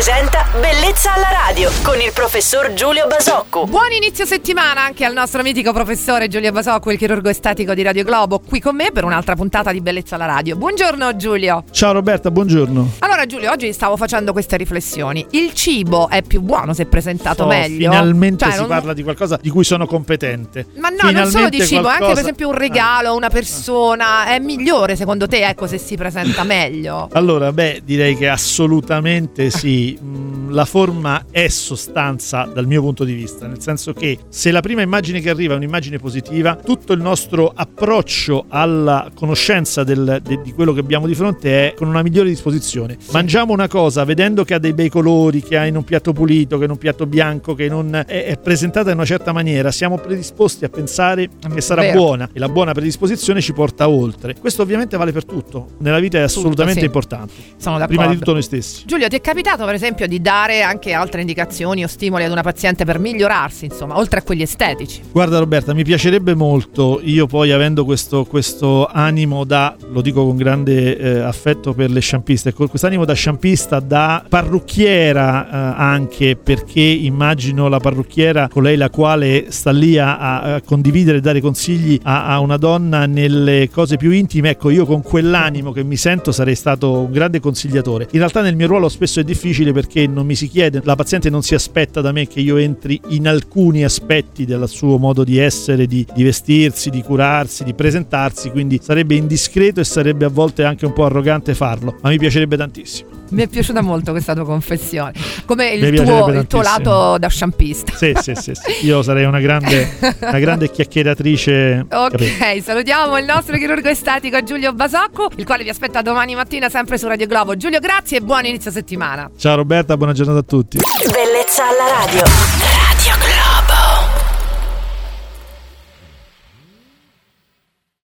presenta Bellezza alla radio con il professor Giulio Basocco. Buon inizio settimana anche al nostro mitico professore Giulio Basocco, il chirurgo estetico di Radio Globo, qui con me per un'altra puntata di Bellezza alla radio. Buongiorno Giulio. Ciao Roberta, buongiorno. Allora Giulio, oggi stavo facendo queste riflessioni. Il cibo è più buono se presentato Oh, meglio? Finalmente Cioè, si non- parla di qualcosa di cui sono competente. Ma no, non solo di Finalmente cibo, anche qualcosa- per esempio un regalo, una persona. È migliore secondo te, ecco, se si presenta meglio? Allora, beh, direi che assolutamente sì. Mm, La forma è sostanza dal mio punto di vista, nel senso che se la prima immagine che arriva è un'immagine positiva, tutto il nostro approccio alla conoscenza del- de- di quello che abbiamo di fronte è con una migliore disposizione. Mangiamo una cosa vedendo che ha dei bei colori, che ha in un piatto pulito, che in un piatto bianco, che non è, è presentata in una certa maniera, siamo predisposti a pensare che sarà Vero. buona e la buona predisposizione ci porta oltre. Questo ovviamente vale per tutto, nella vita è assolutamente sì. importante. Sono d'accordo. Prima di tutto noi stessi. Giulio, ti è capitato per esempio di dare anche altre indicazioni o stimoli ad una paziente per migliorarsi, insomma, oltre a quelli estetici? Guarda Roberta, mi piacerebbe molto, io poi avendo questo, questo animo da, lo dico con grande eh, affetto per le sciampiste, con quest'animo da sciampista, da parrucchiera eh, anche, perché immagino la parrucchiera, colei la quale sta lì a, a condividere e dare consigli a, a una donna nelle cose più intime, ecco io con quell'animo che mi sento sarei stato un grande consigliatore. In realtà nel mio ruolo spesso è difficile perché non mi si chiede, la paziente non si aspetta da me che io entri in alcuni aspetti del suo modo di essere, di, di vestirsi, di curarsi, di presentarsi, quindi sarebbe indiscreto e sarebbe a volte anche un po' arrogante farlo, ma mi piacerebbe tantissimo. Mi è piaciuta molto questa tua confessione. Come il tuo, il tuo tantissimo. lato da sciampista. Sì, sì, sì, sì. io sarei una grande, una grande chiacchieratrice. capito? Ok, salutiamo il nostro chirurgo estetico Giulio Basocco, il quale vi aspetta domani mattina sempre su Radio Globo. Giulio, grazie e buon inizio settimana. Ciao Roberta, buona giornata a tutti. Bellezza alla radio.